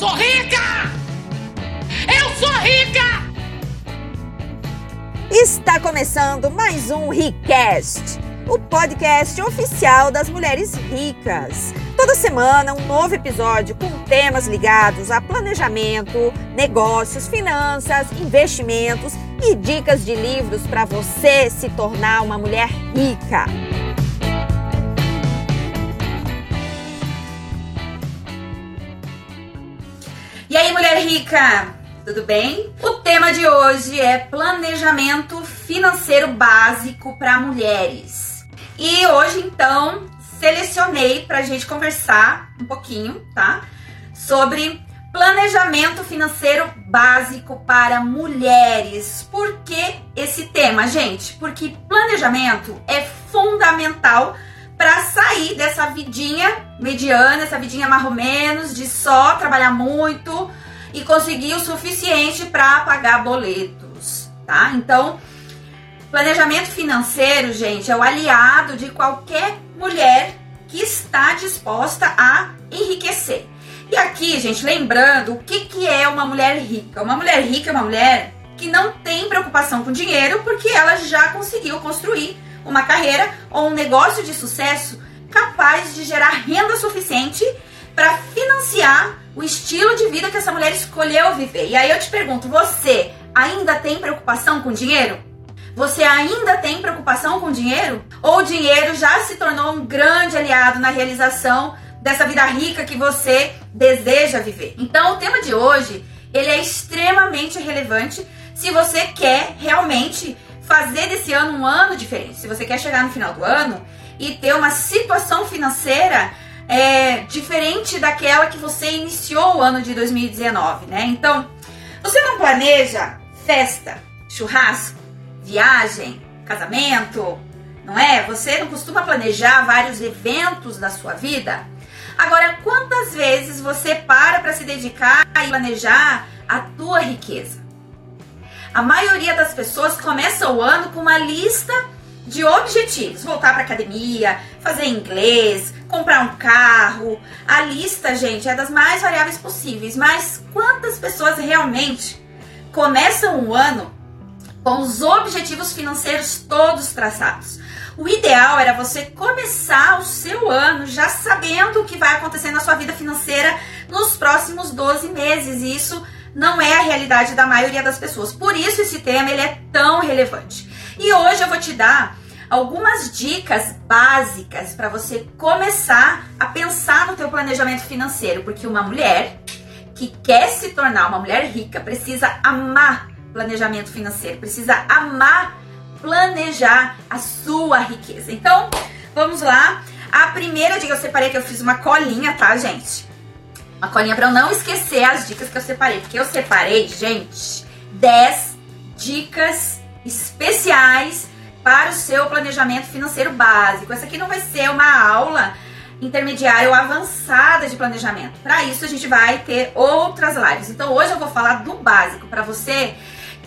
sou rica! Eu sou rica! Está começando mais um Ricast, o podcast oficial das mulheres ricas. Toda semana um novo episódio com temas ligados a planejamento, negócios, finanças, investimentos e dicas de livros para você se tornar uma mulher rica. Mulher rica? Tudo bem? O tema de hoje é planejamento financeiro básico para mulheres. E hoje, então, selecionei para a gente conversar um pouquinho, tá? Sobre planejamento financeiro básico para mulheres. Por que esse tema, gente? Porque planejamento é fundamental para sair dessa vidinha mediana, essa vidinha mais ou menos, de só trabalhar muito e conseguir o suficiente para pagar boletos, tá? Então, planejamento financeiro, gente, é o aliado de qualquer mulher que está disposta a enriquecer. E aqui, gente, lembrando o que, que é uma mulher rica. Uma mulher rica é uma mulher que não tem preocupação com dinheiro porque ela já conseguiu construir uma carreira ou um negócio de sucesso capaz de gerar renda suficiente para financiar o estilo de vida que essa mulher escolheu viver. E aí eu te pergunto, você ainda tem preocupação com dinheiro? Você ainda tem preocupação com dinheiro? Ou o dinheiro já se tornou um grande aliado na realização dessa vida rica que você deseja viver? Então, o tema de hoje, ele é extremamente relevante se você quer realmente fazer desse ano um ano diferente. Se você quer chegar no final do ano e ter uma situação financeira é, diferente daquela que você iniciou o ano de 2019, né? Então, você não planeja festa, churrasco, viagem, casamento, não é? Você não costuma planejar vários eventos da sua vida? Agora, quantas vezes você para para se dedicar e planejar a tua riqueza? A maioria das pessoas começa o ano com uma lista de objetivos: voltar para academia, fazer inglês, comprar um carro. A lista, gente, é das mais variáveis possíveis. Mas quantas pessoas realmente começam o ano com os objetivos financeiros todos traçados? O ideal era você começar o seu ano já sabendo o que vai acontecer na sua vida financeira nos próximos 12 meses. E isso não é a realidade da maioria das pessoas. Por isso esse tema ele é tão relevante. E hoje eu vou te dar algumas dicas básicas para você começar a pensar no teu planejamento financeiro, porque uma mulher que quer se tornar uma mulher rica precisa amar planejamento financeiro, precisa amar planejar a sua riqueza. Então, vamos lá. A primeira dica eu separei que eu fiz uma colinha, tá, gente? Uma colinha para eu não esquecer as dicas que eu separei, porque eu separei, gente, 10 dicas especiais para o seu planejamento financeiro básico. Essa aqui não vai ser uma aula intermediária ou avançada de planejamento. Para isso a gente vai ter outras lives. Então hoje eu vou falar do básico para você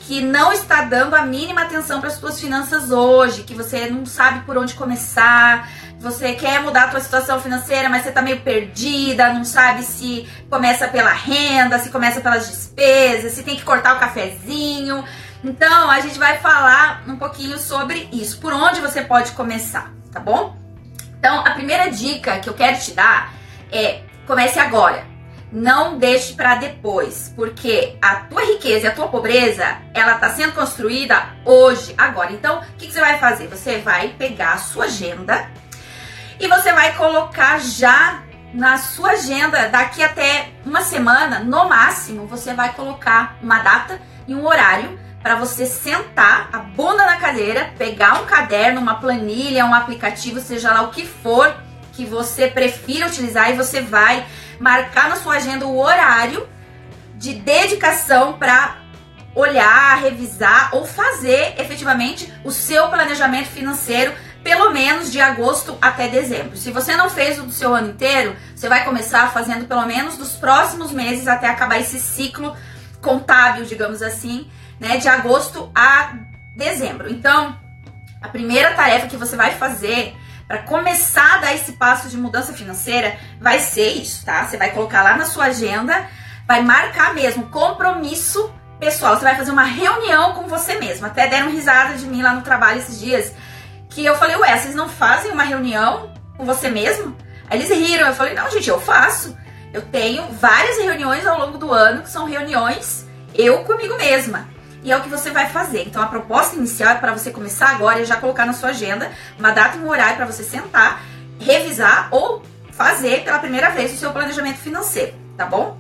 que não está dando a mínima atenção para as suas finanças hoje, que você não sabe por onde começar, você quer mudar a tua situação financeira, mas você tá meio perdida, não sabe se começa pela renda, se começa pelas despesas, se tem que cortar o cafezinho. Então, a gente vai falar um pouquinho sobre isso, por onde você pode começar, tá bom? Então, a primeira dica que eu quero te dar é comece agora. Não deixe para depois, porque a tua riqueza e a tua pobreza, ela tá sendo construída hoje, agora. Então, o que, que você vai fazer? Você vai pegar a sua agenda, e você vai colocar já na sua agenda daqui até uma semana, no máximo, você vai colocar uma data e um horário para você sentar a bunda na cadeira, pegar um caderno, uma planilha, um aplicativo, seja lá o que for que você prefira utilizar e você vai marcar na sua agenda o horário de dedicação para olhar, revisar ou fazer efetivamente o seu planejamento financeiro pelo menos de agosto até dezembro. Se você não fez o do seu ano inteiro, você vai começar fazendo pelo menos dos próximos meses até acabar esse ciclo contábil, digamos assim, né, de agosto a dezembro. Então, a primeira tarefa que você vai fazer para começar a dar esse passo de mudança financeira vai ser isso, tá? Você vai colocar lá na sua agenda vai marcar mesmo compromisso pessoal. Você vai fazer uma reunião com você mesmo. Até deram risada de mim lá no trabalho esses dias. Que eu falei, ué, vocês não fazem uma reunião com você mesmo? Aí eles riram. Eu falei, não, gente, eu faço. Eu tenho várias reuniões ao longo do ano que são reuniões eu comigo mesma. E é o que você vai fazer. Então a proposta inicial é para você começar agora e já colocar na sua agenda uma data e um horário para você sentar, revisar ou fazer pela primeira vez o seu planejamento financeiro, tá bom?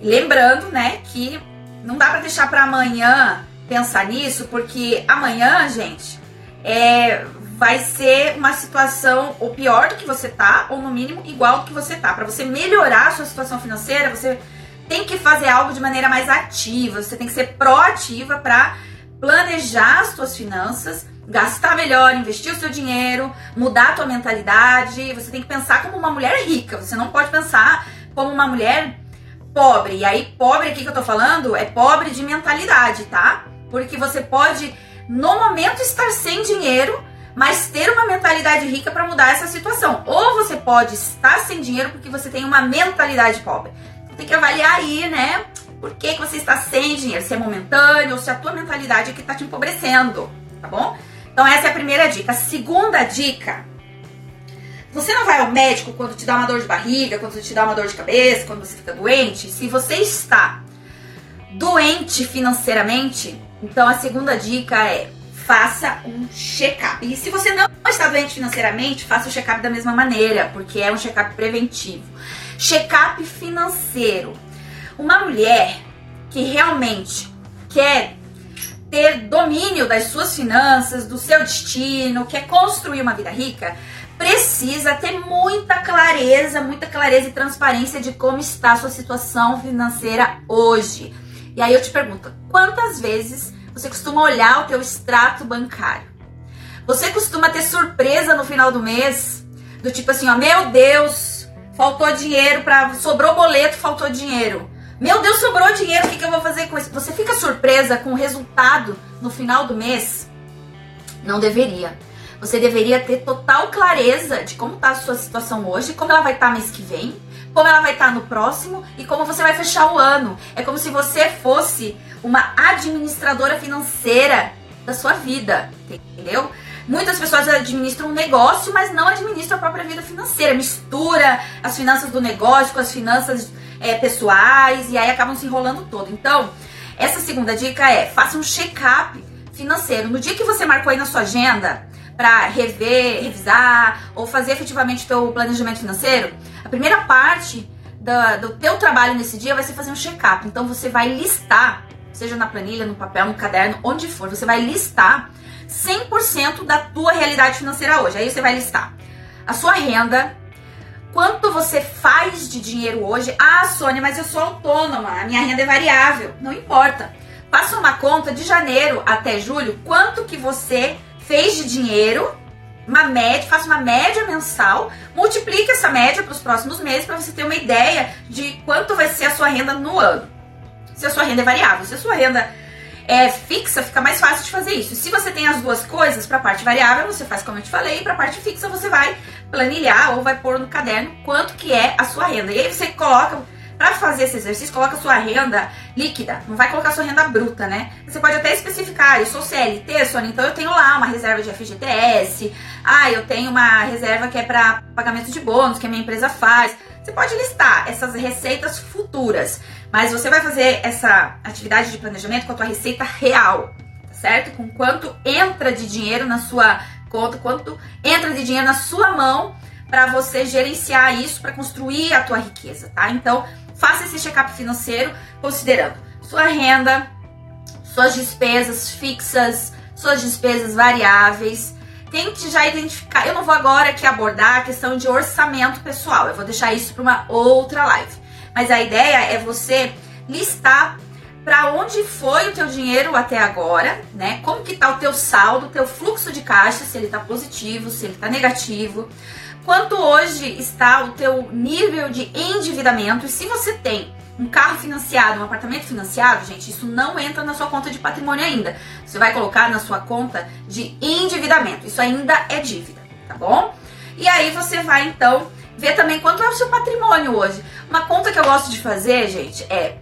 Lembrando, né, que não dá para deixar para amanhã pensar nisso, porque amanhã, gente, é, vai ser uma situação ou pior do que você tá, ou no mínimo igual do que você tá. Para você melhorar a sua situação financeira, você tem que fazer algo de maneira mais ativa, você tem que ser proativa para planejar as suas finanças, gastar melhor, investir o seu dinheiro, mudar a tua mentalidade. Você tem que pensar como uma mulher rica, você não pode pensar como uma mulher pobre. E aí, pobre aqui que eu tô falando é pobre de mentalidade, tá? Porque você pode, no momento, estar sem dinheiro, mas ter uma mentalidade rica para mudar essa situação. Ou você pode estar sem dinheiro porque você tem uma mentalidade pobre. Tem que avaliar aí, né? Por que, que você está sem dinheiro? Se é momentâneo ou se a tua mentalidade é que está te empobrecendo, tá bom? Então essa é a primeira dica. A segunda dica você não vai ao médico quando te dá uma dor de barriga, quando te dá uma dor de cabeça, quando você fica doente. Se você está doente financeiramente, então a segunda dica é faça um check-up. E se você não está doente financeiramente, faça o check-up da mesma maneira, porque é um check-up preventivo. Check-up financeiro. Uma mulher que realmente quer ter domínio das suas finanças, do seu destino, quer construir uma vida rica, precisa ter muita clareza, muita clareza e transparência de como está a sua situação financeira hoje. E aí eu te pergunto, quantas vezes você costuma olhar o teu extrato bancário? Você costuma ter surpresa no final do mês? Do tipo assim, ó, meu Deus, faltou dinheiro para sobrou boleto, faltou dinheiro. Meu Deus, sobrou dinheiro, o que, que eu vou fazer com isso? Você fica surpresa com o resultado no final do mês? Não deveria. Você deveria ter total clareza de como está a sua situação hoje, como ela vai estar tá mês que vem, como ela vai estar tá no próximo e como você vai fechar o ano. É como se você fosse uma administradora financeira da sua vida, entendeu? Muitas pessoas administram um negócio, mas não administram a própria vida financeira. Mistura as finanças do negócio com as finanças é, pessoais e aí acabam se enrolando todo. Então, essa segunda dica é faça um check-up financeiro. No dia que você marcou aí na sua agenda, para rever, revisar ou fazer efetivamente o teu planejamento financeiro, a primeira parte do, teu trabalho nesse dia vai ser fazer um check-up. Então você vai listar, seja na planilha, no papel, no caderno, onde for, você vai listar 100% da tua realidade financeira hoje. Aí você vai listar a sua renda, quanto você faz de dinheiro hoje. Ah, Sônia, mas eu sou autônoma, a minha renda é variável. Não importa. Faça uma conta de janeiro até julho, quanto que você fez de dinheiro, uma média, faça uma média mensal, multiplique essa média para os próximos meses para você ter uma ideia de quanto vai ser a sua renda no ano. Se a sua renda é variável, se a sua renda é fixa, fica mais fácil de fazer isso. Se você tem as duas coisas, para a parte variável você faz como eu te falei, para a parte fixa você vai planilhar ou vai pôr no caderno quanto que é a sua renda. E aí você coloca para fazer esse exercício, coloca sua renda líquida, não vai colocar sua renda bruta, né? Você pode até especificar, eu sou CLT, Sônia, então eu tenho lá uma reserva de FGTS, ah, eu tenho uma reserva que é para pagamento de bônus, que a minha empresa faz. Você pode listar essas receitas futuras, mas você vai fazer essa atividade de planejamento com a tua receita real, tá certo? Com quanto entra de dinheiro na sua conta, quanto entra de dinheiro na sua mão para você gerenciar isso, para construir a tua riqueza, tá? Então, Faça esse check-up financeiro considerando sua renda, suas despesas fixas, suas despesas variáveis. Tente já identificar. Eu não vou agora aqui abordar a questão de orçamento pessoal. Eu vou deixar isso para uma outra live. Mas a ideia é você listar para onde foi o teu dinheiro até agora, né? Como que tá o teu saldo, o teu fluxo de caixa, se ele tá positivo, se ele tá negativo quanto hoje está o teu nível de endividamento e se você tem um carro financiado, um apartamento financiado, gente, isso não entra na sua conta de patrimônio ainda. Você vai colocar na sua conta de endividamento. Isso ainda é dívida, tá bom? E aí você vai então ver também quanto é o seu patrimônio hoje. Uma conta que eu gosto de fazer, gente, é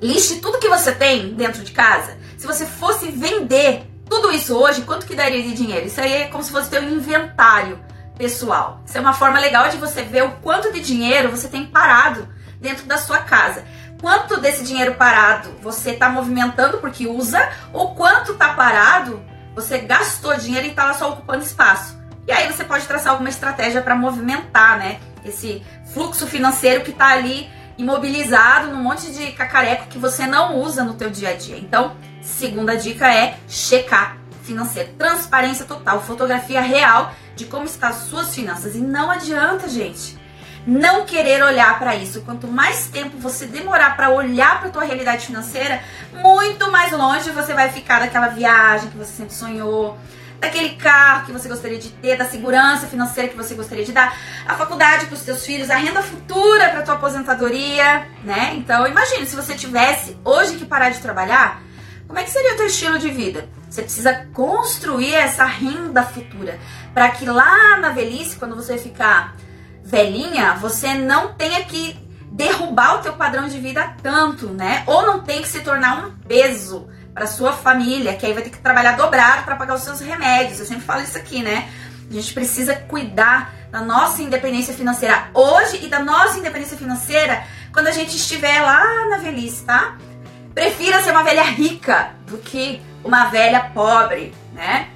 liste tudo que você tem dentro de casa. Se você fosse vender tudo isso hoje, quanto que daria de dinheiro? Isso aí é como se fosse um inventário pessoal. Isso é uma forma legal de você ver o quanto de dinheiro você tem parado dentro da sua casa. Quanto desse dinheiro parado você está movimentando porque usa, ou quanto está parado você gastou dinheiro e está lá só ocupando espaço. E aí você pode traçar alguma estratégia para movimentar, né? Esse fluxo financeiro que está ali imobilizado num monte de cacareco que você não usa no teu dia a dia. Então, segunda dica é checar financeiro, transparência total, fotografia real de como estão as suas finanças. E não adianta, gente, não querer olhar para isso. Quanto mais tempo você demorar para olhar para tua realidade financeira, muito mais longe você vai ficar daquela viagem que você sempre sonhou, daquele carro que você gostaria de ter, da segurança financeira que você gostaria de dar, a faculdade para os seus filhos, a renda futura para tua aposentadoria, né? Então, imagine se você tivesse hoje que parar de trabalhar, como é que seria o teu estilo de vida? Você precisa construir essa renda futura para que lá na velhice, quando você ficar velhinha, você não tenha que derrubar o teu padrão de vida tanto, né? Ou não tem que se tornar um peso para sua família, que aí vai ter que trabalhar dobrado para pagar os seus remédios. Eu sempre falo isso aqui, né? A gente precisa cuidar da nossa independência financeira hoje e da nossa independência financeira quando a gente estiver lá na velhice, tá? Prefira ser uma velha rica do que uma velha pobre, né?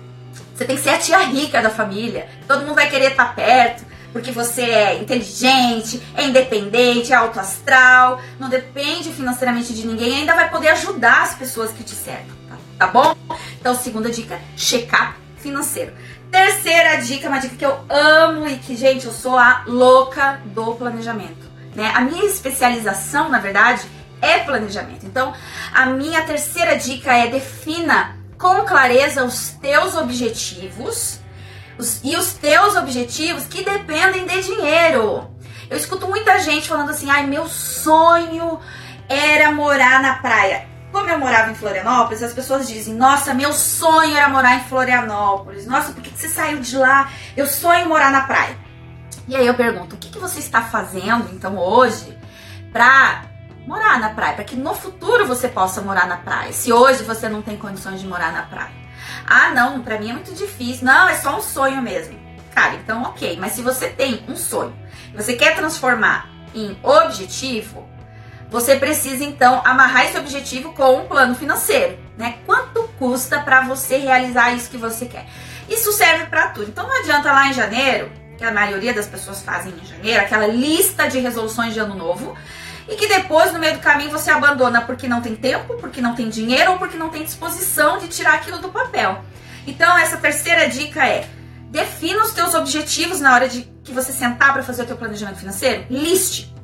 Você tem que ser a tia rica da família. Todo mundo vai querer estar perto porque você é inteligente, é independente, é autoastral, não depende financeiramente de ninguém e ainda vai poder ajudar as pessoas que te cercam, tá, tá bom? Então, segunda dica, checar financeiro. Terceira dica, uma dica que eu amo e que, gente, eu sou a louca do planejamento, né? A minha especialização, na verdade, é planejamento. Então, a minha terceira dica é defina com clareza os teus objetivos os, e os teus objetivos que dependem de dinheiro. Eu escuto muita gente falando assim: ai, meu sonho era morar na praia. Como eu morava em Florianópolis, as pessoas dizem: Nossa, meu sonho era morar em Florianópolis. Nossa, por que você saiu de lá? Eu sonho morar na praia. E aí eu pergunto: O que, que você está fazendo então hoje para morar na praia? Para que no futuro você possa morar na praia. Se hoje você não tem condições de morar na praia. Ah, não, para mim é muito difícil. Não, é só um sonho mesmo. Cara, então ok, mas se você tem um sonho você quer transformar em objetivo, você precisa então amarrar esse objetivo com um plano financeiro, né? Quanto custa para você realizar isso que você quer? Isso serve para tudo. Então não adianta lá em janeiro, que a maioria das pessoas fazem em janeiro, aquela lista de resoluções de ano novo, e que depois, no meio do caminho, você abandona porque não tem tempo, porque não tem dinheiro ou porque não tem disposição de tirar aquilo do papel. Então, essa terceira dica é: defina os teus objetivos na hora de que você sentar para fazer o teu planejamento financeiro. Liste.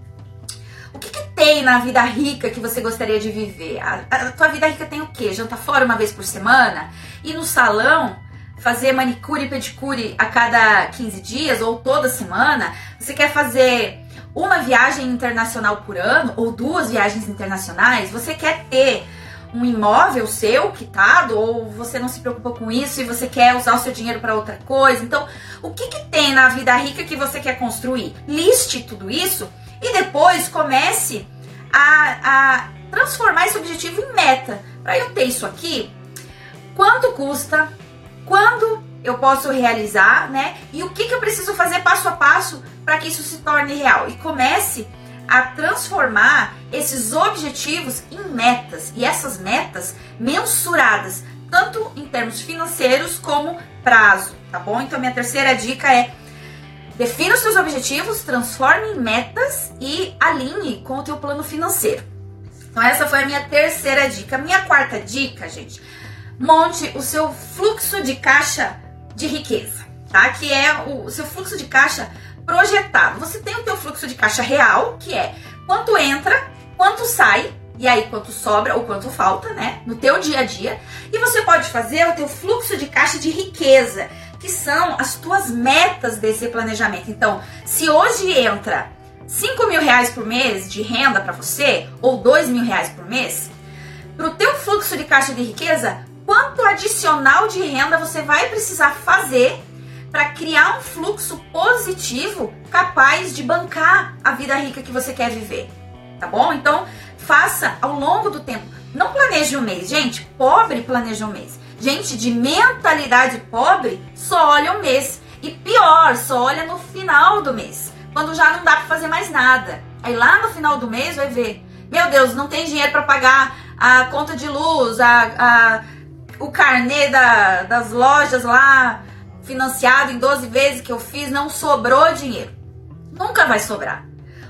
O que, que, tem na vida rica que você gostaria de viver? A, a, a tua vida rica tem o quê? Jantar fora uma vez por semana? Ir no salão? Fazer manicure e pedicure a cada 15 dias ou toda semana? Você quer fazer uma viagem internacional por ano ou duas viagens internacionais, você quer ter um imóvel seu quitado ou você não se preocupa com isso e você quer usar o seu dinheiro para outra coisa. Então, o que, que tem na vida rica que você quer construir? Liste tudo isso e depois comece a, a transformar esse objetivo em meta. Para eu ter isso aqui, quanto custa? Quando eu posso realizar, né? E o que, que eu preciso fazer passo a passo para que isso se torne real e comece a transformar esses objetivos em metas e essas metas mensuradas, tanto em termos financeiros como prazo, tá bom? Então, minha terceira dica é defina os seus objetivos, transforme em metas e alinhe com o teu plano financeiro. Então, essa foi a minha terceira dica. Minha quarta dica, gente, monte o seu fluxo de caixa de riqueza, tá? Que é o seu fluxo de caixa projetado. Você tem o teu fluxo de caixa real, que é quanto entra, quanto sai, e aí quanto sobra ou quanto falta, né, no teu dia a dia. E você pode fazer o teu fluxo de caixa de riqueza, que são as tuas metas desse planejamento. Então, se hoje entra 5 mil reais por mês de renda para você, ou 2 mil reais por mês, para o teu fluxo de caixa de riqueza, quanto adicional de renda você vai precisar fazer para criar um fluxo positivo capaz de bancar a vida rica que você quer viver. Tá bom? Então, faça ao longo do tempo. Não planeje um mês. Gente, pobre planeja um mês. Gente de mentalidade pobre só olha um mês. E pior, só olha no final do mês. Quando já não dá para fazer mais nada. Aí lá no final do mês vai ver. Meu Deus, não tem dinheiro para pagar a conta de luz, a, a o carnê da, das lojas lá, financiado em 12 vezes que eu fiz, não sobrou dinheiro. Nunca vai sobrar.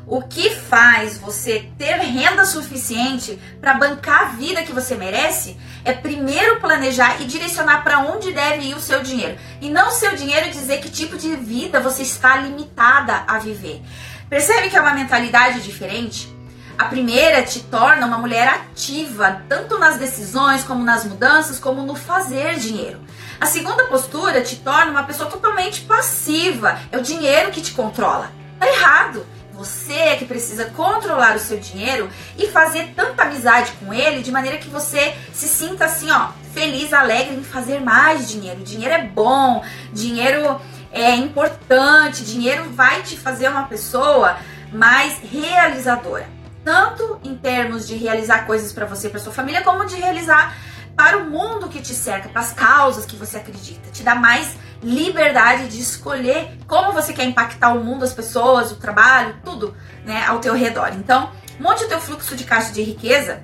O que faz você ter renda suficiente para bancar a vida que você merece é primeiro planejar e direcionar para onde deve ir o seu dinheiro. E não o seu dinheiro dizer que tipo de vida você está limitada a viver. Percebe que é uma mentalidade diferente? A primeira te torna uma mulher ativa, tanto nas decisões, como nas mudanças, como no fazer dinheiro. A segunda postura te torna uma pessoa totalmente passiva. É o dinheiro que te controla. Tá errado. Você é que precisa controlar o seu dinheiro e fazer tanta amizade com ele de maneira que você se sinta assim, ó, feliz, alegre em fazer mais dinheiro. Dinheiro é bom, dinheiro é importante, dinheiro vai te fazer uma pessoa mais realizadora tanto em termos de realizar coisas para você, para sua família, como de realizar para o mundo que te cerca, para as causas que você acredita. Te dá mais liberdade de escolher como você quer impactar o mundo, as pessoas, o trabalho, tudo, né, ao teu redor. Então, monte o teu fluxo de caixa de riqueza.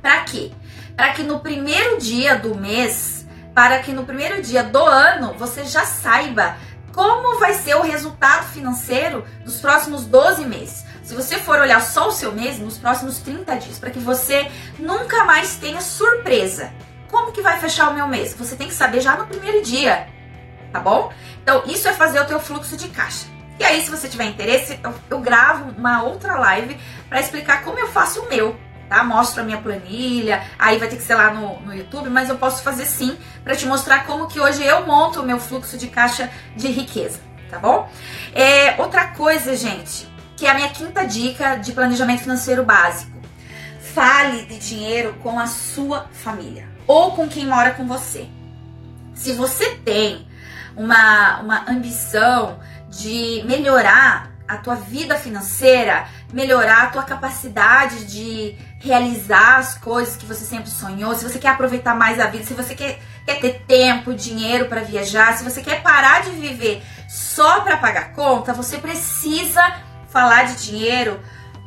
Para quê? Para que no primeiro dia do mês, para que no primeiro dia do ano você já saiba como vai ser o resultado financeiro dos próximos 12 meses. Se você for olhar só o seu mês, nos próximos 30 dias, para que você nunca mais tenha surpresa. Como que vai fechar o meu mês? Você tem que saber já no primeiro dia, tá bom? Então, isso é fazer o teu fluxo de caixa. E aí, se você tiver interesse, eu, gravo uma outra live para explicar como eu faço o meu, tá? Mostro a minha planilha, aí vai ter que ser lá no, no YouTube, mas eu posso fazer sim para te mostrar como que hoje eu monto o meu fluxo de caixa de riqueza, tá bom? É, outra coisa, gente, que é a minha quinta dica de planejamento financeiro básico. Fale de dinheiro com a sua família ou com quem mora com você. Se você tem uma, uma ambição de melhorar a tua vida financeira, melhorar a tua capacidade de realizar as coisas que você sempre sonhou, se você quer aproveitar mais a vida, se você quer, quer ter tempo, dinheiro para viajar, se você quer parar de viver só para pagar conta, você precisa falar de dinheiro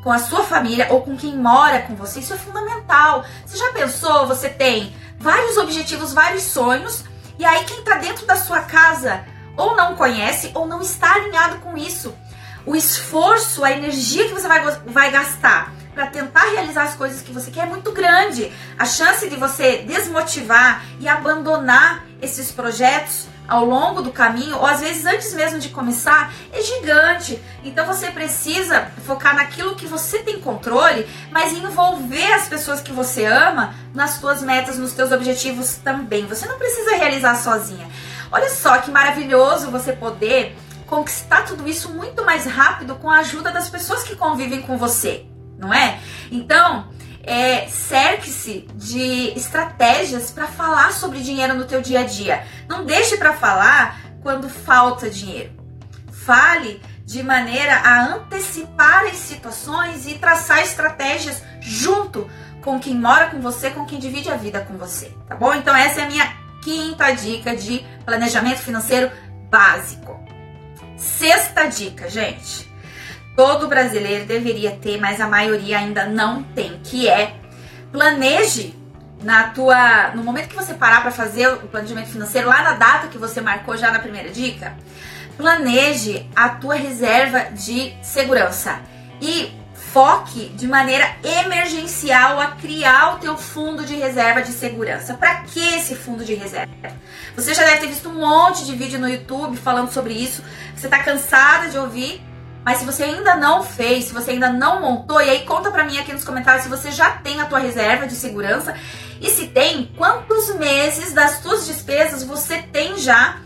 com a sua família ou com quem mora com você, isso é fundamental. Você já pensou? Você tem vários objetivos, vários sonhos, e aí quem está dentro da sua casa ou não conhece ou não está alinhado com isso. O esforço, a energia que você vai, vai gastar para tentar realizar as coisas que você quer é muito grande. A chance de você desmotivar e abandonar esses projetos ao longo do caminho, ou às vezes antes mesmo de começar, é gigante. Então você precisa focar naquilo que você tem controle, mas envolver as pessoas que você ama nas suas metas, nos seus objetivos também. Você não precisa realizar sozinha. Olha só que maravilhoso você poder conquistar tudo isso muito mais rápido com a ajuda das pessoas que convivem com você, não é? Então, é, cerque-se de estratégias para falar sobre dinheiro no teu dia a dia. Não deixe para falar quando falta dinheiro. Fale de maneira a antecipar as situações e traçar estratégias junto com quem mora com você, com quem divide a vida com você, tá bom? Então essa é a minha quinta dica de planejamento financeiro básico. Sexta dica, gente todo brasileiro deveria ter, mas a maioria ainda não tem, que é planeje na tua, no momento que você parar para fazer o planejamento financeiro, lá na data que você marcou já na primeira dica, planeje a tua reserva de segurança e foque de maneira emergencial a criar o teu fundo de reserva de segurança. Para que esse fundo de reserva? Você já deve ter visto um monte de vídeo no YouTube falando sobre isso. Você está cansada de ouvir mas se você ainda não fez, se você ainda não montou, e aí conta pra mim aqui nos comentários se você já tem a tua reserva de segurança e se tem, quantos meses das tuas despesas você tem já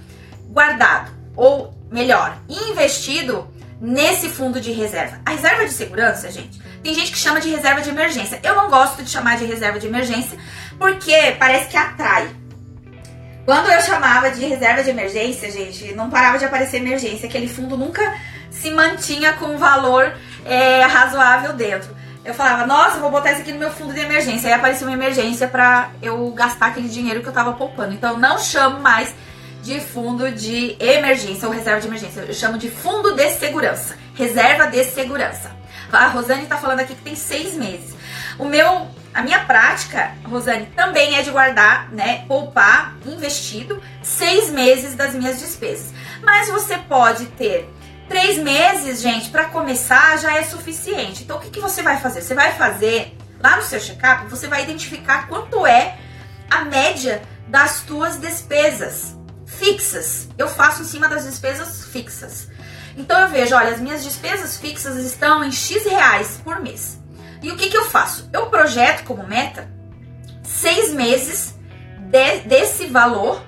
guardado ou melhor, investido nesse fundo de reserva. A reserva de segurança, gente, tem gente que chama de reserva de emergência. Eu não gosto de chamar de reserva de emergência porque parece que atrai. Quando eu chamava de reserva de emergência, gente, não parava de aparecer emergência. Aquele fundo nunca se mantinha com um valor é, razoável dentro. Eu falava, nossa, vou botar isso aqui no meu fundo de emergência. Aí aparecia uma emergência para eu gastar aquele dinheiro que eu tava poupando. Então não chamo mais de fundo de emergência ou reserva de emergência. Eu chamo de fundo de segurança. Reserva de segurança. A Rosane tá falando aqui que tem seis meses. O meu, a minha prática, Rosane, também é de guardar, né, poupar, investido, seis meses das minhas despesas. Mas você pode ter três meses, gente, para começar já é suficiente. Então, o que, que você vai fazer? Você vai fazer lá no seu check-up, você vai identificar quanto é a média das tuas despesas fixas. Eu faço em cima das despesas fixas. Então eu vejo, olha, as minhas despesas fixas estão em X reais por mês. E o que, que eu faço? Eu projeto como meta seis meses de, desse valor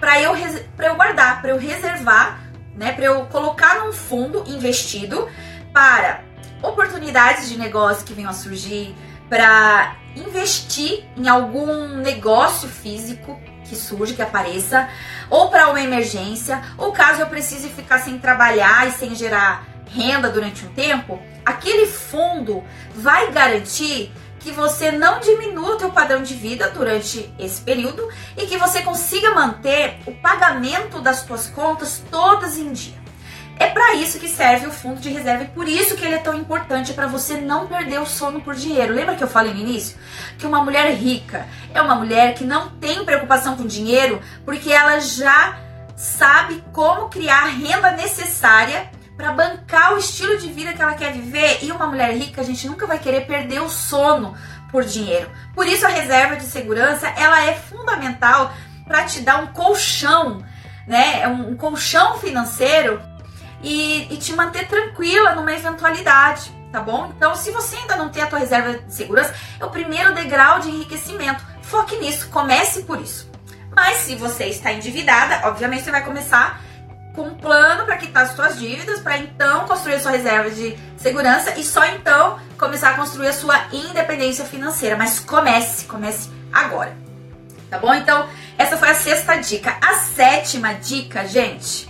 para eu, eu guardar, para eu reservar, né, para eu colocar num fundo investido para oportunidades de negócio que venham a surgir, para investir em algum negócio físico que surge, que apareça, ou para uma emergência, ou caso eu precise ficar sem trabalhar e sem gerar renda durante um tempo, aquele fundo vai garantir que você não diminua o teu padrão de vida durante esse período e que você consiga manter o pagamento das suas contas todas em dia. É para isso que serve o fundo de reserva e por isso que ele é tão importante para você não perder o sono por dinheiro. Lembra que eu falei no início que uma mulher rica é uma mulher que não tem preocupação com dinheiro porque ela já sabe como criar a renda necessária para bancar o estilo de vida que ela quer viver. E uma mulher rica, a gente nunca vai querer perder o sono por dinheiro. Por isso a reserva de segurança, ela é fundamental para te dar um colchão, né? Um colchão financeiro e, e te manter tranquila numa eventualidade, tá bom? Então, se você ainda não tem a tua reserva de segurança, é o primeiro degrau de enriquecimento. Foque nisso, comece por isso. Mas se você está endividada, obviamente você vai começar com um plano para quitar as suas dívidas, para então construir a sua reserva de segurança e só então começar a construir a sua independência financeira. Mas comece, comece agora. Tá bom? Então, essa foi a sexta dica. A sétima dica, gente,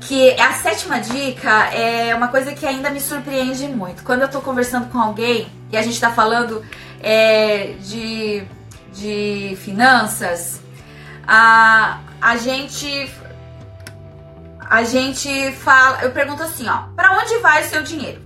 que a sétima dica é uma coisa que ainda me surpreende muito. Quando eu tô conversando com alguém e a gente tá falando é, de, de finanças, a, a gente a gente fala, eu pergunto assim, ó, para onde vai o seu dinheiro?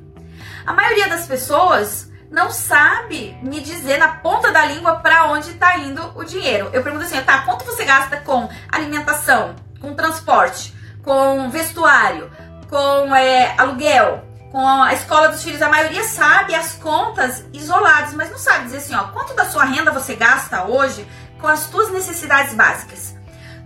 A maioria das pessoas não sabe me dizer na ponta da língua para onde está indo o dinheiro. Eu pergunto assim, tá, quanto você gasta com alimentação, com transporte, com vestuário, com é, aluguel, com a escola dos filhos? A maioria sabe as contas isoladas, mas não sabe dizer assim, ó, quanto da sua renda você gasta hoje com as suas necessidades básicas?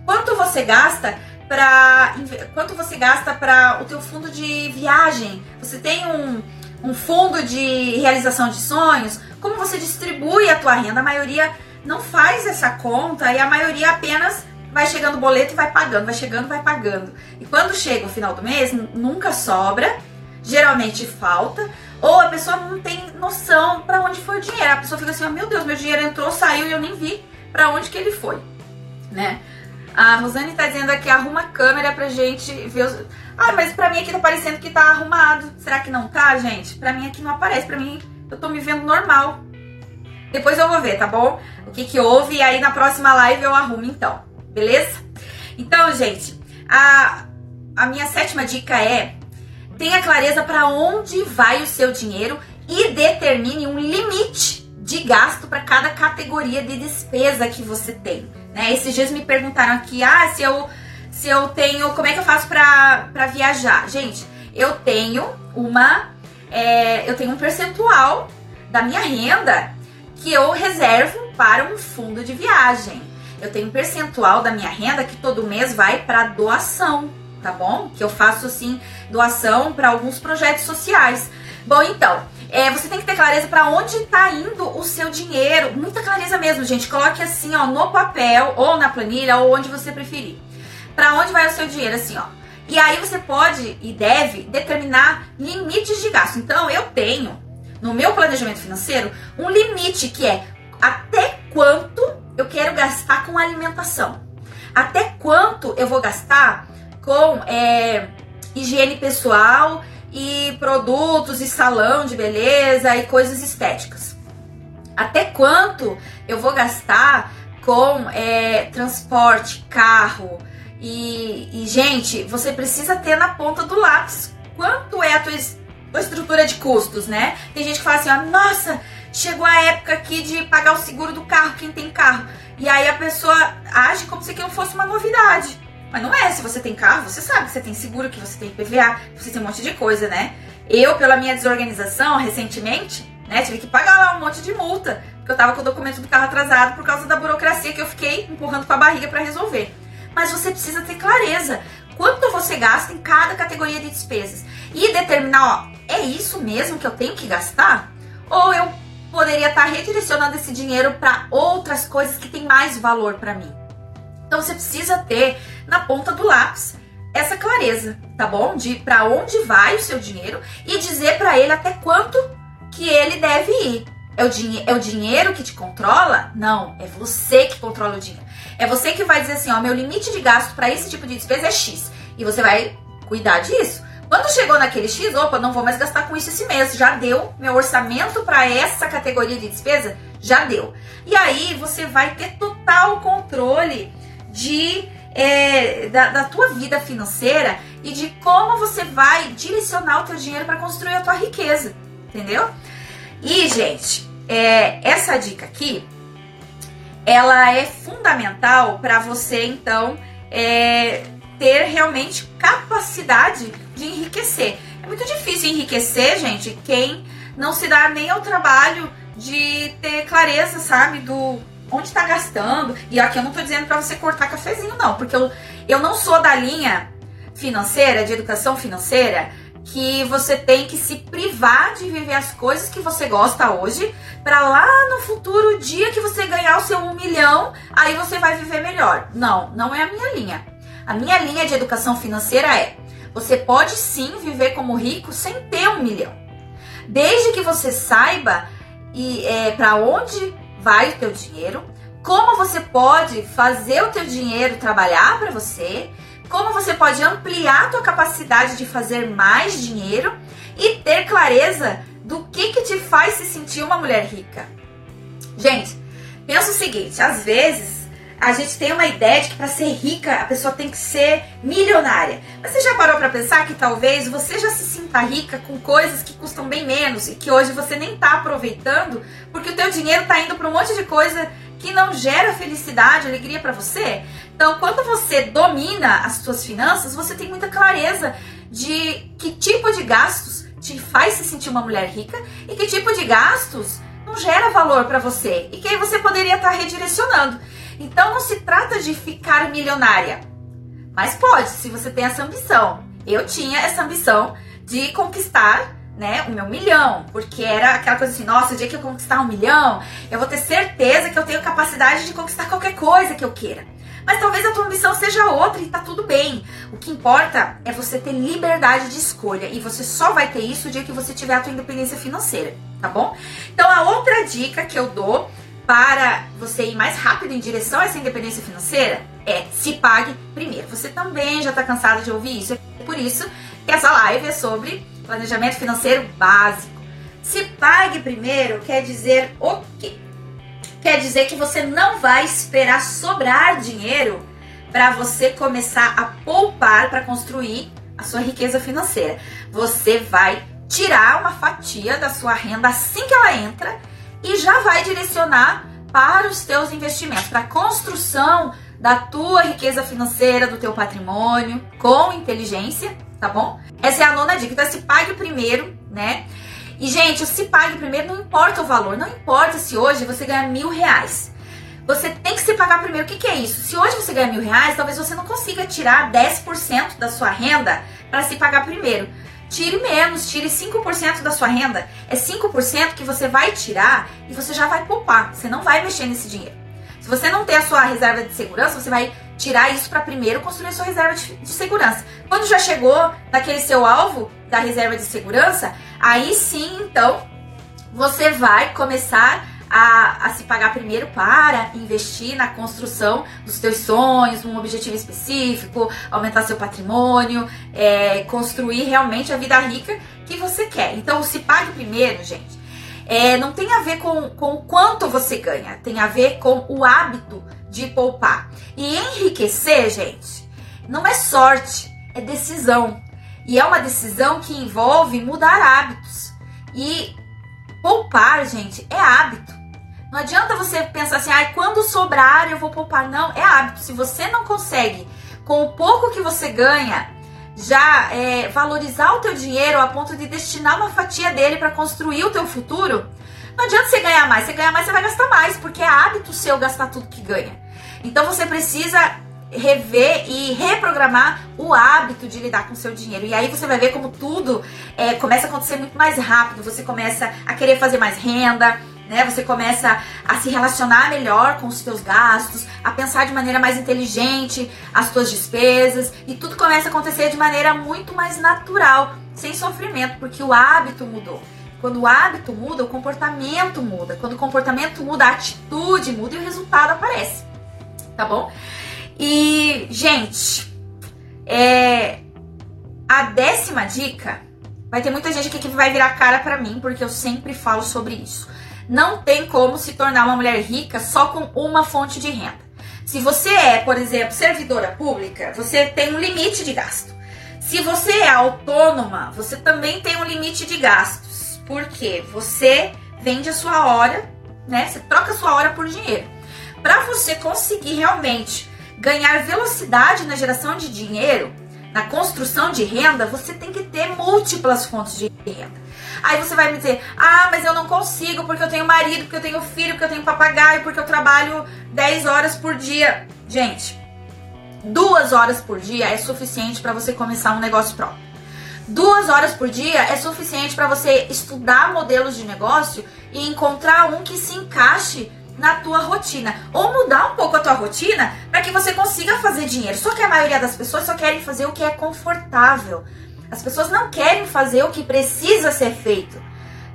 Quanto você gasta para quanto você gasta para o teu fundo de viagem? Você tem um, um fundo de realização de sonhos? Como você distribui a tua renda? A maioria não faz essa conta e a maioria apenas vai chegando o boleto e vai pagando, vai chegando, vai pagando. E quando chega o final do mês, nunca sobra, geralmente falta, ou a pessoa não tem noção para onde foi o dinheiro. A pessoa fica assim: oh, "Meu Deus, meu dinheiro entrou, saiu e eu nem vi para onde que ele foi", né? A Rosane tá dizendo aqui, arruma a câmera pra gente ver os... Ah, mas pra mim aqui tá parecendo que tá arrumado. Será que não tá, gente? Pra mim aqui não aparece, pra mim eu tô me vendo normal. Depois eu vou ver, tá bom? O que que houve e aí na próxima live eu arrumo então, beleza? Então, gente, a, a minha sétima dica é tenha clareza para onde vai o seu dinheiro e determine um limite de gasto para cada categoria de despesa que você tem. Né? Esses dias me perguntaram aqui, ah, se eu, se eu tenho, como é que eu faço pra, viajar? Gente, eu tenho uma, é, eu tenho um percentual da minha renda que eu reservo para um fundo de viagem. Eu tenho um percentual da minha renda que todo mês vai para doação, tá bom? Que eu faço assim doação para alguns projetos sociais. Bom, então, é, você tem que ter clareza para onde está indo o seu dinheiro. Muita clareza mesmo, gente. Coloque assim, ó, no papel, ou na planilha, ou onde você preferir. Para onde vai o seu dinheiro, assim, ó. E aí você pode e deve determinar limites de gasto. Então, eu tenho no meu planejamento financeiro um limite que é até quanto eu quero gastar com alimentação? Até quanto eu vou gastar com é, higiene pessoal e produtos e salão de beleza e coisas estéticas? Até quanto eu vou gastar com é, transporte, carro? E, e, gente, você precisa ter na ponta do lápis quanto é a tua, tua estrutura de custos, né? Tem gente que fala assim, ó, nossa, chegou a época aqui de pagar o seguro do carro, quem tem carro. E aí a pessoa age como se aquilo fosse uma novidade. Mas não é, se você tem carro, você sabe que você tem seguro, que você tem PVA, que você tem um monte de coisa, né? Eu, pela minha desorganização, recentemente, né, tive que pagar lá um monte de multa, porque eu tava com o documento do carro atrasado por causa da burocracia que eu fiquei empurrando com a barriga para resolver. Mas você precisa ter clareza quanto você gasta em cada categoria de despesas e determinar, ó, é isso mesmo que eu tenho que gastar? Ou eu poderia estar redirecionando esse dinheiro para outras coisas que têm mais valor para mim? Então você precisa ter na ponta do lápis essa clareza, tá bom? De para onde vai o seu dinheiro e dizer para ele até quanto que ele deve ir. É o, é o dinheiro que te controla? Não, é você que controla o dinheiro. É você que vai dizer assim, ó, meu limite de gasto para esse tipo de despesa é X. E você vai cuidar disso. Quando chegou naquele X, opa, não vou mais gastar com isso esse mês, já deu. Meu orçamento para essa categoria de despesa já deu. E aí você vai ter total controle de é, da, da, tua vida financeira e de como você vai direcionar o teu dinheiro para construir a tua riqueza, entendeu? E gente, é, essa dica aqui, ela é fundamental para você então é, ter realmente capacidade de enriquecer. É muito difícil enriquecer, gente, quem não se dá nem ao trabalho de ter clareza, sabe, do onde está gastando. E aqui eu não estou dizendo para você cortar cafezinho, não, porque eu, eu não sou da linha financeira, de educação financeira, que você tem que se privar de viver as coisas que você gosta hoje, para lá no futuro, dia que você ganhar o seu um milhão, aí você vai viver melhor. Não, não é a minha linha. A minha linha de educação financeira é: você pode sim viver como rico sem ter um milhão, desde que você saiba e é, para onde vai o teu dinheiro, como você pode fazer o teu dinheiro trabalhar para você, como você pode ampliar a tua capacidade de fazer mais dinheiro e ter clareza do que que te faz se sentir uma mulher rica. Gente, pensa o seguinte, às vezes a gente tem uma ideia de que para ser rica a pessoa tem que ser milionária. Mas você já parou para pensar que talvez você já se sinta rica com coisas que custam bem menos e que hoje você nem tá aproveitando porque o teu dinheiro tá indo para um monte de coisa que não gera felicidade, alegria para você? Então, quando você domina as suas finanças, você tem muita clareza de que tipo de gastos te faz se sentir uma mulher rica e que tipo de gastos não gera valor para você e que aí você poderia estar tá redirecionando. Então não se trata de ficar milionária, mas pode, se você tem essa ambição. Eu tinha essa ambição de conquistar né, o meu milhão, porque era aquela coisa assim, nossa, o dia que eu conquistar um milhão, eu vou ter certeza que eu tenho capacidade de conquistar qualquer coisa que eu queira. Mas talvez a tua ambição seja outra e tá tudo bem. O que importa é você ter liberdade de escolha e você só vai ter isso o dia que você tiver a tua independência financeira, tá bom? Então a outra dica que eu dou para você ir mais rápido em direção a essa independência financeira é se pague primeiro. Você também já está cansado de ouvir isso, é por isso que essa live é sobre planejamento financeiro básico. Se pague primeiro quer dizer o quê? Quer dizer que você não vai esperar sobrar dinheiro para você começar a poupar para construir a sua riqueza financeira. Você vai tirar uma fatia da sua renda assim que ela entra e já vai direcionar para os teus investimentos, para a construção da tua riqueza financeira, do teu patrimônio, com inteligência, tá bom? Essa é a nona dica. Então, se pague primeiro, né? E, gente, o se pague primeiro não importa o valor, não importa se hoje você ganha mil reais. Você tem que se pagar primeiro. O que, que é isso? Se hoje você ganha mil reais, talvez você não consiga tirar 10% da sua renda para se pagar primeiro. Tire menos, tire 5% da sua renda. É 5% que você vai tirar e você já vai poupar. Você não vai mexer nesse dinheiro. Se você não tem a sua reserva de segurança, você vai tirar isso para primeiro construir a sua reserva de, de, segurança. Quando já chegou naquele seu alvo da reserva de segurança, aí sim, então, você vai começar a, a, se pagar primeiro para investir na construção dos teus sonhos, um objetivo específico, aumentar seu patrimônio, é, construir realmente a vida rica que você quer. Então, se pague primeiro, gente. É, não tem a ver com, com o quanto você ganha, tem a ver com o hábito de poupar. E enriquecer, gente, não é sorte, é decisão. E é uma decisão que envolve mudar hábitos. E poupar, gente, é hábito. Não adianta você pensar assim, ah, quando sobrar eu vou poupar. Não, é hábito. Se você não consegue, com o pouco que você ganha, já é, valorizar o teu dinheiro a ponto de destinar uma fatia dele para construir o teu futuro, não adianta você ganhar mais. Você ganhar mais, você vai gastar mais, porque é hábito seu gastar tudo que ganha. Então você precisa rever e reprogramar o hábito de lidar com o seu dinheiro. E aí você vai ver como tudo é, começa a acontecer muito mais rápido. Você começa a querer fazer mais renda, né? Você começa a se relacionar melhor com os seus gastos, a pensar de maneira mais inteligente as suas despesas e tudo começa a acontecer de maneira muito mais natural, sem sofrimento, porque o hábito mudou. Quando o hábito muda, o comportamento muda. Quando o comportamento muda, a atitude muda e o resultado aparece. Tá bom? E, gente, é, a décima dica vai ter muita gente aqui que vai virar cara para mim, porque eu sempre falo sobre isso. Não tem como se tornar uma mulher rica só com uma fonte de renda. Se você é, por exemplo, servidora pública, você tem um limite de gasto. Se você é autônoma, você também tem um limite de gastos. Porque você vende a sua hora, né? Você troca a sua hora por dinheiro. Para você conseguir realmente ganhar velocidade na geração de dinheiro, na construção de renda, você tem que ter múltiplas fontes de renda. Aí você vai me dizer: ah, mas eu não consigo porque eu tenho marido, porque eu tenho filho, porque eu tenho papagaio, porque eu trabalho 10 horas por dia. Gente, duas horas por dia é suficiente para você começar um negócio próprio. Duas horas por dia é suficiente para você estudar modelos de negócio e encontrar um que se encaixe na tua rotina ou mudar um pouco a tua rotina para que você consiga fazer dinheiro. Só que a maioria das pessoas só querem fazer o que é confortável. As pessoas não querem fazer o que precisa ser feito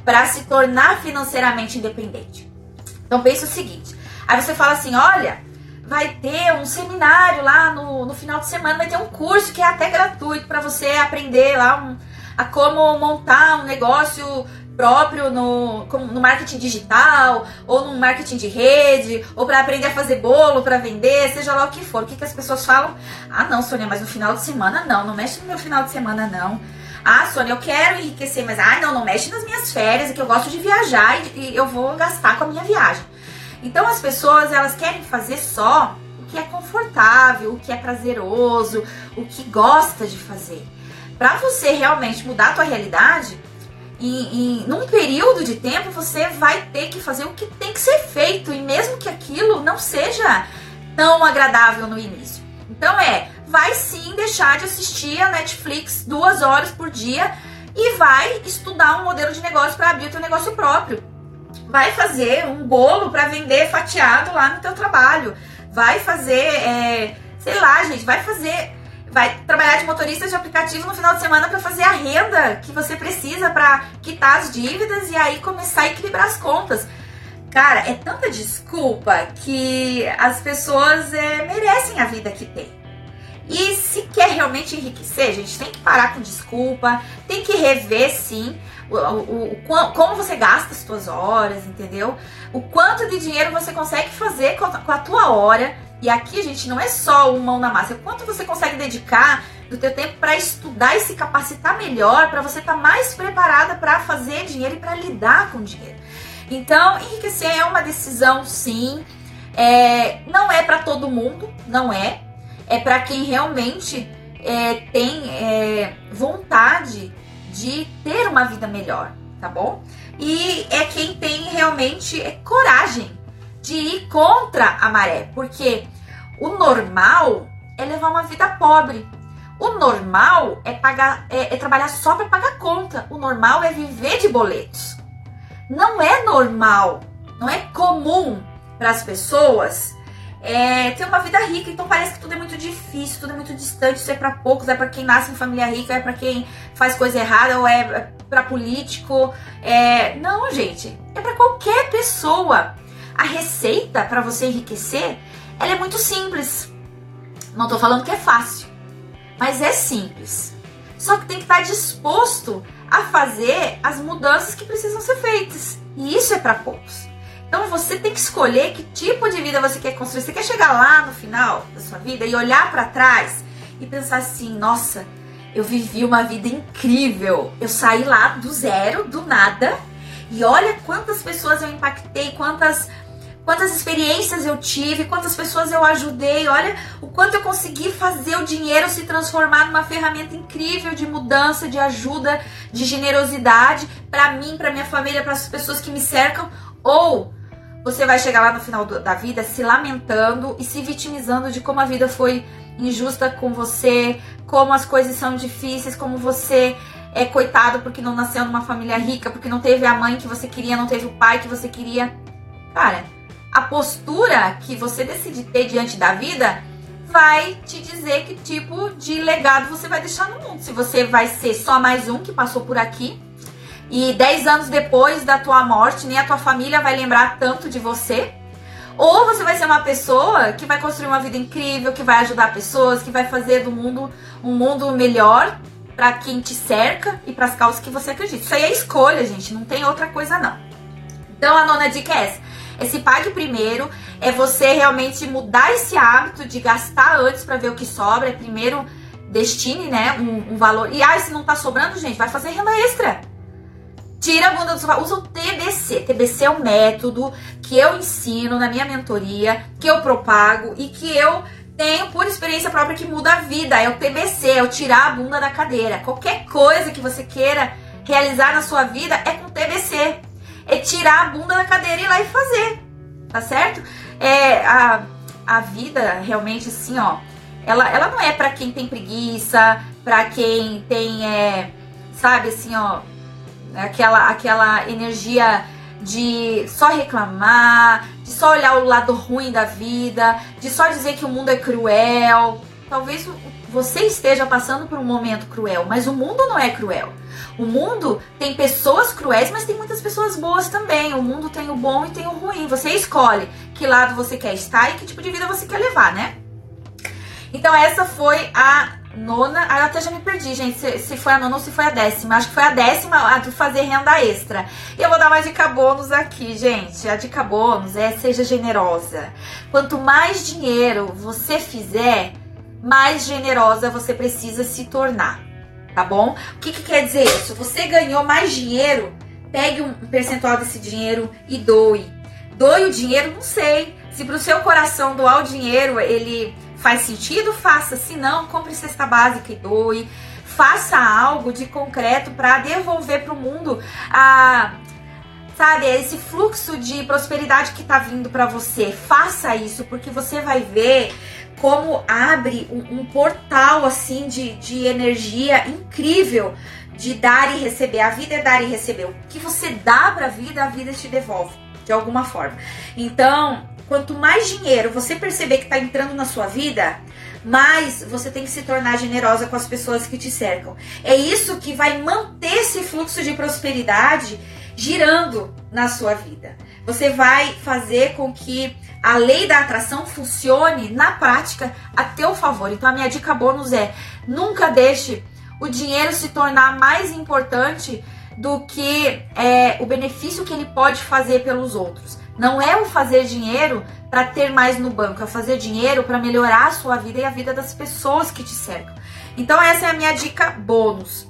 para se tornar financeiramente independente. Então pense o seguinte: aí você fala assim, olha, vai ter um seminário lá no, no final de semana, vai ter um curso que é até gratuito para você aprender lá um, a como montar um negócio próprio no, no marketing digital, ou no marketing de rede, ou para aprender a fazer bolo para vender, seja lá o que for. O que, que as pessoas falam? Ah, não, Sônia, mas no final de semana não, não mexe no meu final de semana não. Ah, Sônia, eu quero enriquecer, mas ah, não, não mexe nas minhas férias, é que eu gosto de viajar e, e eu vou gastar com a minha viagem. Então as pessoas, elas querem fazer só o que é confortável, o que é prazeroso, o que gosta de fazer. Para você realmente mudar a tua realidade, e, e num período de tempo você vai ter que fazer o que tem que ser feito, e mesmo que aquilo não seja tão agradável no início. Então é, vai sim deixar de assistir a Netflix duas horas por dia e vai estudar um modelo de negócio para abrir o teu negócio próprio. Vai fazer um bolo para vender fatiado lá no teu trabalho. Vai fazer, é, sei lá, gente, vai fazer vai trabalhar de motorista de aplicativo no final de semana para fazer a renda que você precisa para quitar as dívidas e aí começar a equilibrar as contas. Cara, é tanta desculpa que as pessoas é, merecem a vida que tem. E se quer realmente enriquecer, gente, tem que parar com desculpa, tem que rever sim o, o, o, como você gasta as suas horas, entendeu? O quanto de dinheiro você consegue fazer com a, com a tua hora e aqui, gente, não é só o mão na massa, é quanto você consegue dedicar do teu tempo para estudar e se capacitar melhor, para você estar tá mais preparada para fazer dinheiro e para lidar com dinheiro. Então, enriquecer é uma decisão, sim. É, não é para todo mundo, não é. É para quem realmente é, tem é, vontade de ter uma vida melhor, tá bom? E é quem tem realmente é, coragem de ir contra a maré, porque o normal é levar uma vida pobre. O normal é pagar, é, é trabalhar só para pagar conta. O normal é viver de boletos. Não é normal, não é comum para as pessoas é, ter uma vida rica. Então parece que tudo é muito difícil, tudo é muito distante. Isso é para poucos, é para quem nasce em família rica, é para quem faz coisa errada ou é para político. É... Não, gente, é para qualquer pessoa. A receita para você enriquecer, ela é muito simples. Não tô falando que é fácil, mas é simples. Só que tem que estar disposto a fazer as mudanças que precisam ser feitas. E isso é para poucos. Então você tem que escolher que tipo de vida você quer construir. Você quer chegar lá no final da sua vida e olhar para trás e pensar assim: nossa, eu vivi uma vida incrível. Eu saí lá do zero, do nada. E olha quantas pessoas eu impactei, quantas quantas experiências eu tive, quantas pessoas eu ajudei, olha o quanto eu consegui fazer o dinheiro se transformar numa ferramenta incrível de mudança, de ajuda, de generosidade para mim, para minha família, para as pessoas que me cercam, ou você vai chegar lá no final do, da vida se lamentando e se vitimizando de como a vida foi injusta com você, como as coisas são difíceis, como você é coitado porque não nasceu numa família rica, porque não teve a mãe que você queria, não teve o pai que você queria. Cara, a postura que você decide ter diante da vida vai te dizer que tipo de legado você vai deixar no mundo. Se você vai ser só mais um que passou por aqui e 10 anos depois da tua morte, nem a tua família vai lembrar tanto de você. Ou você vai ser uma pessoa que vai construir uma vida incrível, que vai ajudar pessoas, que vai fazer do mundo um mundo melhor para quem te cerca e para as causas que você acredita. Isso aí é escolha, gente, não tem outra coisa não. Então a nona dica é essa. Esse pague primeiro é você realmente mudar esse hábito de gastar antes para ver o que sobra. É primeiro destine, né, um, um valor. E ah, se não tá sobrando, gente, vai fazer renda extra. Tira a bunda do sofá, usa o TBC. TBC é o método que eu ensino na minha mentoria, que eu propago e que eu tenho por experiência própria que muda a vida. É o TBC, é o tirar a bunda da cadeira. Qualquer coisa que você queira realizar na sua vida é com TBC. É tirar a bunda da cadeira e ir lá e fazer. Tá certo? É a, a vida realmente assim, ó. Ela, ela não é para quem tem preguiça, para quem tem, é, sabe, assim, ó, aquela, aquela energia de só reclamar, de só olhar o lado ruim da vida, de só dizer que o mundo é cruel. Talvez você esteja passando por um momento cruel, mas o mundo não é cruel. O mundo tem pessoas cruéis, mas tem muitas pessoas boas também. O mundo tem o bom e tem o ruim. Você escolhe que lado você quer estar e que tipo de vida você quer levar, né? Então essa foi a nona. Ah, eu até já me perdi, gente, se, se, foi a nona ou se foi a décima. Acho que foi a décima a de fazer renda extra. E eu vou dar uma dica bônus aqui, gente. A dica bônus é seja generosa. Quanto mais dinheiro você fizer, mais generosa você precisa se tornar. Tá bom? O que, que quer dizer isso? Você ganhou mais dinheiro, pegue um percentual desse dinheiro e doe. Doe o dinheiro, não sei. Se pro seu coração doar o dinheiro, ele Faz sentido? Faça. Se não, compre cesta básica e doe. Faça algo de concreto para devolver para o mundo a sabe, esse fluxo de prosperidade que está vindo para você. Faça isso, porque você vai ver como abre um, um, portal assim de, de energia incrível de dar e receber. A vida é dar e receber. O que você dá para a vida, a vida te devolve de alguma forma. Então, Quanto mais dinheiro você perceber que está entrando na sua vida, mais você tem que se tornar generosa com as pessoas que te cercam. É isso que vai manter esse fluxo de prosperidade girando na sua vida. Você vai fazer com que a lei da atração funcione na prática a teu favor. Então a minha dica bônus é: nunca deixe o dinheiro se tornar mais importante do que é, o benefício que ele pode fazer pelos outros. Não é o fazer dinheiro para ter mais no banco, é fazer dinheiro para melhorar a sua vida e a vida das pessoas que te cercam. Então essa é a minha dica bônus.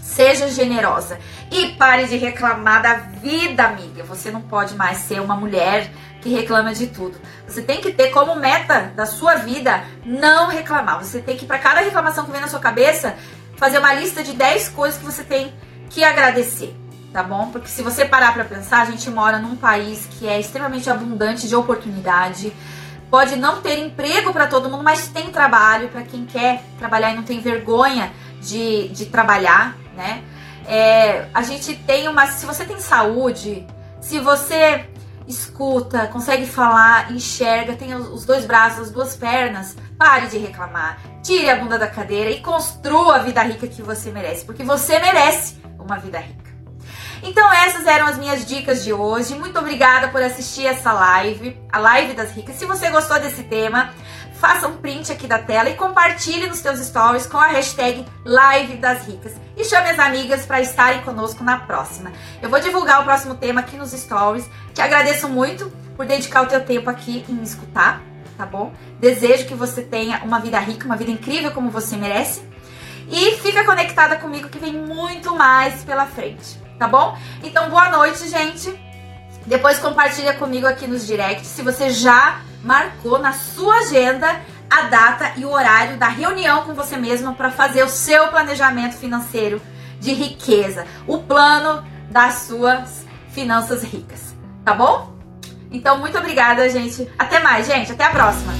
Seja generosa e pare de reclamar da vida, amiga. Você não pode mais ser uma mulher que reclama de tudo. Você tem que ter como meta da sua vida não reclamar. Você tem que, para cada reclamação que vem na sua cabeça, fazer uma lista de 10 coisas que você tem que agradecer tá bom? Porque se você parar para pensar, a gente mora num país que é extremamente abundante de oportunidade. Pode não ter emprego para todo mundo, mas tem trabalho para quem quer trabalhar e não tem vergonha de, de trabalhar, né? É, a gente tem uma. Se você tem saúde, se você escuta, consegue falar, enxerga, tem os dois braços, as duas pernas, pare de reclamar, tire a bunda da cadeira e construa a vida rica que você merece, porque você merece uma vida rica. Então essas eram as minhas dicas de hoje. Muito obrigada por assistir essa live, a live das ricas. Se você gostou desse tema, faça um print aqui da tela e compartilhe nos seus stories com a hashtag Live das Ricas. E chame as amigas para estarem conosco na próxima. Eu vou divulgar o próximo tema aqui nos stories. Te agradeço muito por dedicar o teu tempo aqui em me escutar, tá bom? Desejo que você tenha uma vida rica, uma vida incrível como você merece. E fica conectada comigo que vem muito mais pela frente, tá bom? Então, boa noite, gente. Depois compartilha comigo aqui nos directs se você já marcou na sua agenda a data e o horário da reunião com você mesma para fazer o seu planejamento financeiro de riqueza, o plano das suas finanças ricas, tá bom? Então, muito obrigada, gente. Até mais, gente. Até a próxima.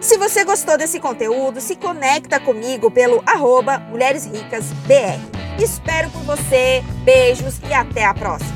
Se você gostou desse conteúdo, se conecta comigo pelo arroba Mulheres Ricas BR. Espero por você, beijos e até a próxima.